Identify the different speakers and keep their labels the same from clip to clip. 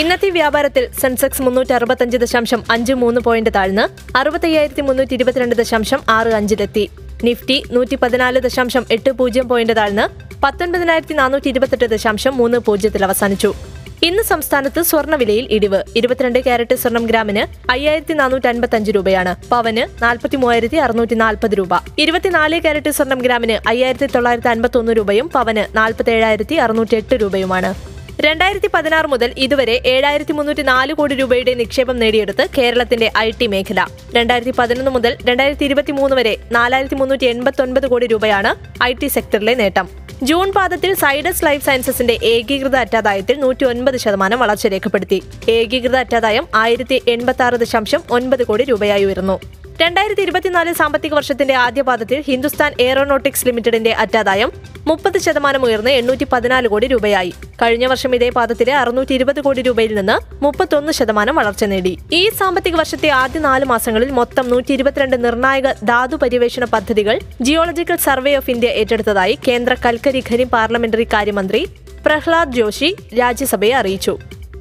Speaker 1: ഇന്നത്തെ വ്യാപാരത്തിൽ സെൻസെക്സ് മുന്നൂറ്റി അറുപത്തഞ്ച് ദശാംശം അഞ്ച് മൂന്ന് പോയിന്റ് താഴ്ന്ന് അറുപത്തയ്യായിരത്തി മുന്നൂറ്റി ഇരുപത്തിരണ്ട് ദശാംശം ആറ് അഞ്ചിലെത്തി. നിഫ്റ്റി നൂറ്റി പതിനാല് ദശാംശം എട്ട് പൂജ്യം പോയിന്റ് താഴ്ന്ന് പത്തൊൻപതിനായിരത്തി നാനൂറ്റി ഇരുപത്തെട്ട് ദശാംശം മൂന്ന് പൂജ്യത്തിൽ അവസാനിച്ചു. ഇന്ന് സംസ്ഥാനത്ത് സ്വർണവിലയിൽ ഇടിവ്. ഇരുപത്തിരണ്ട് ക്യാരറ്റ് സ്വർണം ഗ്രാമിന് അയ്യായിരത്തി നാനൂറ്റി അൻപത്തി അഞ്ച് രൂപയാണ്. പവന് നാൽപ്പത്തി മൂവായിരത്തി അറുന്നൂറ്റി നാൽപ്പത് രൂപ. ഇരുപത്തിനാല് ക്യാരറ്റ് സ്വർണം ഗ്രാമിന് അയ്യായിരത്തി തൊള്ളായിരത്തി അൻപത്തി ഒന്ന് രൂപയും പവന് നാൽപ്പത്തി ഏഴായിരത്തി അറുന്നൂറ്റി എട്ട് രൂപയുമാണ്. രണ്ടായിരത്തി പതിനാറ് മുതൽ ഇതുവരെ ഏഴായിരത്തി മുന്നൂറ്റി നാല് കോടി രൂപയുടെ നിക്ഷേപം നേടിയെടുത്ത് കേരളത്തിന്റെ ഐ ടി മേഖല. രണ്ടായിരത്തി പതിനൊന്ന് മുതൽ രണ്ടായിരത്തി ഇരുപത്തി മൂന്ന് വരെ നാലായിരത്തി മുന്നൂറ്റി എൺപത്തി ഒൻപത് കോടി രൂപയാണ് ഐ ടി സെക്ടറിലെ നേട്ടം. ജൂൺ പാദത്തിൽ സൈഡസ് ലൈഫ് സയൻസസിന്റെ ഏകീകൃത അറ്റാദായത്തിൽ നൂറ്റി ഒൻപത് ശതമാനം വളർച്ച രേഖപ്പെടുത്തി. ഏകീകൃത അറ്റാദായം ആയിരത്തി എൺപത്തി ആറ് ദശാംശം ഒൻപത് കോടി രൂപയായി ഉയർന്നു. രണ്ടായിരത്തി ഇരുപത്തിനാല് സാമ്പത്തിക വർഷത്തിന്റെ ആദ്യപാദത്തിൽ ഹിന്ദുസ്ഥാൻ എയറോനോട്ടിക്സ് ലിമിറ്റഡിന്റെ അറ്റാദായം മുപ്പത് ശതമാനം ഉയർന്ന് എണ്ണൂറ്റി പതിനാല് കോടി രൂപയായി. കഴിഞ്ഞ വർഷം ഇതേ പാദത്തിലെ അറുന്നൂറ്റി ഇരുപത് കോടി രൂപയിൽ നിന്ന് മുപ്പത്തൊന്ന് ശതമാനം വളർച്ച നേടി. ഈ സാമ്പത്തിക വർഷത്തെ ആദ്യ നാല് മാസങ്ങളിൽ മൊത്തം നൂറ്റി ഇരുപത്തിരണ്ട് നിർണായക ധാതു പര്യവേഷണ പദ്ധതികൾ ജിയോളജിക്കൽ സർവേ ഓഫ് ഇന്ത്യ ഏറ്റെടുത്തതായി കേന്ദ്ര കൽക്കരി ഖനി പാർലമെന്ററി കാര്യമന്ത്രി പ്രഹ്ലാദ് ജോഷി രാജ്യസഭയെ അറിയിച്ചു.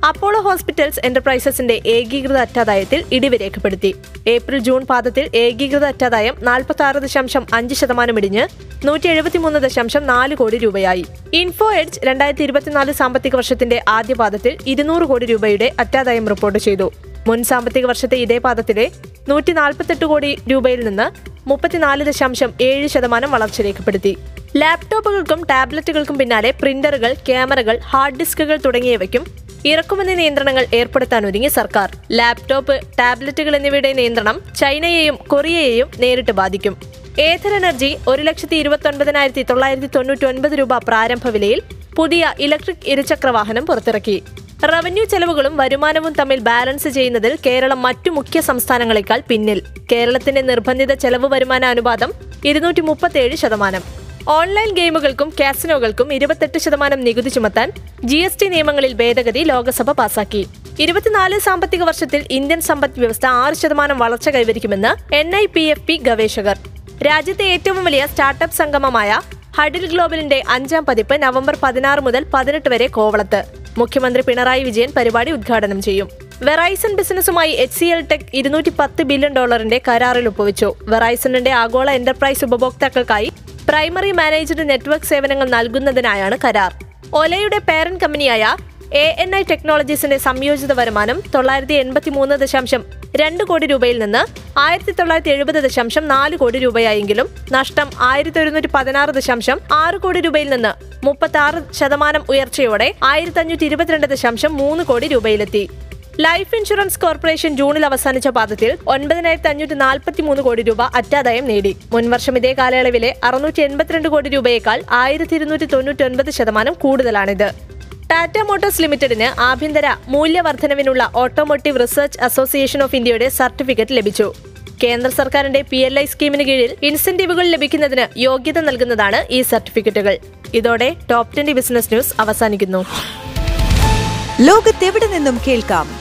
Speaker 1: അപ്പോളോ ഹോസ്പിറ്റൽസ് എന്റർപ്രൈസസിന്റെ ഏകീകൃത അറ്റാദായത്തിൽ ഇടിവ് രേഖപ്പെടുത്തി. ഏപ്രിൽ ജൂൺ പാദത്തിൽ ഏകീകൃത അറ്റാദായം നാൽപ്പത്തി ആറ് ദശാംശം അഞ്ച് ശതമാനം ഇടിഞ്ഞ് നൂറ്റി എഴുപത്തിമൂന്ന് ദശാംശം നാല് കോടി രൂപയായി. ഇൻഫോ എഡ്ജ് രണ്ടായിരത്തി ഇരുപത്തിനാല് സാമ്പത്തിക വർഷത്തിന്റെ ആദ്യ പാദത്തിൽ ഇരുന്നൂറ് കോടി രൂപയുടെ അറ്റാദായം റിപ്പോർട്ട് ചെയ്തു. മുൻ സാമ്പത്തിക വർഷത്തെ ഇതേ പാദത്തിലെ നൂറ്റി നാൽപ്പത്തെട്ട് കോടി രൂപയിൽ നിന്ന് മുപ്പത്തിനാല് ദശാംശം ഏഴ് ശതമാനം വളർച്ച രേഖപ്പെടുത്തി. ലാപ്ടോപ്പുകൾക്കും ടാബ്ലറ്റുകൾക്കും പിന്നാലെ പ്രിന്ററുകൾ ക്യാമറകൾ ഹാർഡ് ഡിസ്കുകൾ തുടങ്ങിയവയ്ക്കും ഇറക്കുമതി നിയന്ത്രണങ്ങൾ ഏർപ്പെടുത്താൻ ഒരുങ്ങി സർക്കാർ. ലാപ്ടോപ്പ് ടാബ്ലറ്റുകൾ എന്നിവയുടെ നിയന്ത്രണം ചൈനയെയും കൊറിയയെയും നേരിട്ട് ബാധിക്കും. ഏഥർ എനർജി ഒരു ലക്ഷത്തി ഇരുപത്തി ഒൻപതിനായിരത്തി തൊള്ളായിരത്തി തൊണ്ണൂറ്റി ഒൻപത് രൂപ പ്രാരംഭ വിലയിൽ പുതിയ ഇലക്ട്രിക് ഇരുചക്രവാഹനം പുറത്തിറക്കി. റവന്യൂ ചെലവുകളും വരുമാനവും തമ്മിൽ ബാലൻസ് ചെയ്യുന്നതിൽ കേരളം മറ്റു മുഖ്യ സംസ്ഥാനങ്ങളെക്കാൾ പിന്നിൽ. കേരളത്തിന്റെ നിർബന്ധിത ചെലവ് വരുമാന അനുപാതം ഇരുന്നൂറ്റി ശതമാനം. ഓൺലൈൻ ഗെയിമുകൾക്കും കാസിനോകൾക്കും ഇരുപത്തെട്ട് ശതമാനം നികുതി ചുമത്താൻ ജി എസ് ടി നിയമങ്ങളിൽ ഭേദഗതി ലോക്സഭ പാസാക്കി. ഇരുപത്തിനാല് സാമ്പത്തിക വർഷത്തിൽ ഇന്ത്യൻ സമ്പദ് വ്യവസ്ഥ ആറ് ശതമാനം വളർച്ച കൈവരിക്കുമെന്ന് N I P F P ഗവേഷകർ. രാജ്യത്തെ ഏറ്റവും വലിയ സ്റ്റാർട്ടപ്പ് സംഗമമായ ഹഡിൽ ഗ്ലോബലിന്റെ അഞ്ചാം പതിപ്പ് നവംബർ പതിനാറ് മുതൽ പതിനെട്ട് വരെ കോവളത്ത്. മുഖ്യമന്ത്രി പിണറായി വിജയൻ പരിപാടി ഉദ്ഘാടനം ചെയ്യും. വെറൈസൺ ബിസിനസ്സുമായി എച്ച് സി എൽ ടെക് ഇരുന്നൂറ്റി പത്ത് ബില്യൺ ഡോളറിന്റെ കരാറിൽ ഒപ്പുവെച്ചു. വെറൈസണിന്റെ ആഗോള എന്റർപ്രൈസ് ഉപഭോക്താക്കൾക്കായി പ്രൈമറി മാനേജ്ഡ് നെറ്റ്വർക്ക് സേവനങ്ങൾ നൽകുന്നതിനായാണ് കരാർ. ഒലയുടെ പേരന്റ് കമ്പനിയായ എ എൻ ഐ ടെക്നോളജീസിന്റെ സംയോജിത വരുമാനം തൊള്ളായിരത്തി എൺപത്തി മൂന്ന് ദശാംശം രണ്ട് കോടി രൂപയിൽ നിന്ന് ആയിരത്തി തൊള്ളായിരത്തി എഴുപത് ദശാംശം നാല് കോടി രൂപയായെങ്കിലും നഷ്ടം ആയിരത്തി ഒരുന്നൂറ്റി പതിനാറ് ദശാംശം ആറ് കോടി രൂപയിൽ നിന്ന് മുപ്പത്തി ആറ് ശതമാനം ഉയർച്ചയോടെ ആയിരത്തി അഞ്ഞൂറ്റി ഇരുപത്തിരണ്ട് ദശാംശം മൂന്ന് കോടി രൂപയിലെത്തി. ലൈഫ് ഇൻഷുറൻസ് കോർപ്പറേഷൻ ജൂണിൽ അവസാനിച്ച പാദത്തിൽ ഒൻപതിനായിരത്തി അഞ്ഞൂറ്റി നാൽപ്പത്തി മൂന്ന് കോടി രൂപ അറ്റാദായം നേടി. മുൻവർഷം ഇതേ കാലയളവിലെ അറുന്നൂറ്റി എൺപത്തിരണ്ട് കോടി രൂപയേക്കാൾ ആയിരത്തി ഇരുന്നൂറ്റി തൊണ്ണൂറ്റി ശതമാനം കൂടുതലാണിത്. ടാറ്റ മോട്ടോഴ്സ് ലിമിറ്റഡിന് ആഭ്യന്തര മൂല്യവർദ്ധനവിനുള്ള ഓട്ടോമോട്ടീവ് റിസർച്ച് അസോസിയേഷൻ ഓഫ് ഇന്ത്യയുടെ സർട്ടിഫിക്കറ്റ് ലഭിച്ചു. കേന്ദ്ര സർക്കാരിന്റെ പി എൽ ഐ സ്കീമിന് കീഴിൽ ഇൻസെന്റീവുകൾ ലഭിക്കുന്നതിന് യോഗ്യത നൽകുന്നതാണ് ഈ സർട്ടിഫിക്കറ്റുകൾ. ഇതോടെ ടോപ് ട്വന്റി ബിസിനസ് ന്യൂസ് അവസാനിക്കുന്നു.
Speaker 2: ലോകത്തെവിടെ നിന്നും കേൾക്കാം?